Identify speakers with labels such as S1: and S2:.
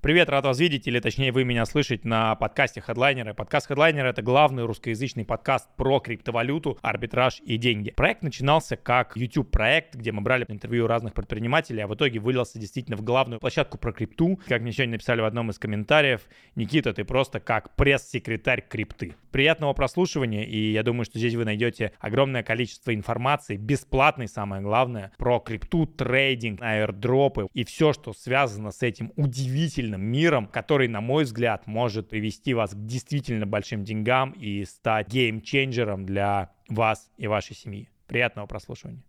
S1: Привет, рад вас видеть, или точнее вы меня слышать на подкасте Headliner. Подкаст Headliner — это главный русскоязычный подкаст про криптовалюту, арбитраж и деньги. Проект начинался как YouTube-проект, где мы брали интервью разных предпринимателей, а в итоге вылился действительно в главную площадку про крипту. Как мне сегодня написали в одном из комментариев, Никита, ты просто как пресс-секретарь крипты. Приятного прослушивания, и я думаю, что здесь вы найдете огромное количество информации, бесплатной самое главное, про крипту, трейдинг, аирдропы и все, что связано с этим удивительным удивительным миром, который, на мой взгляд, может привести вас к действительно большим деньгам и стать геймченджером для вас и вашей семьи. Приятного прослушивания.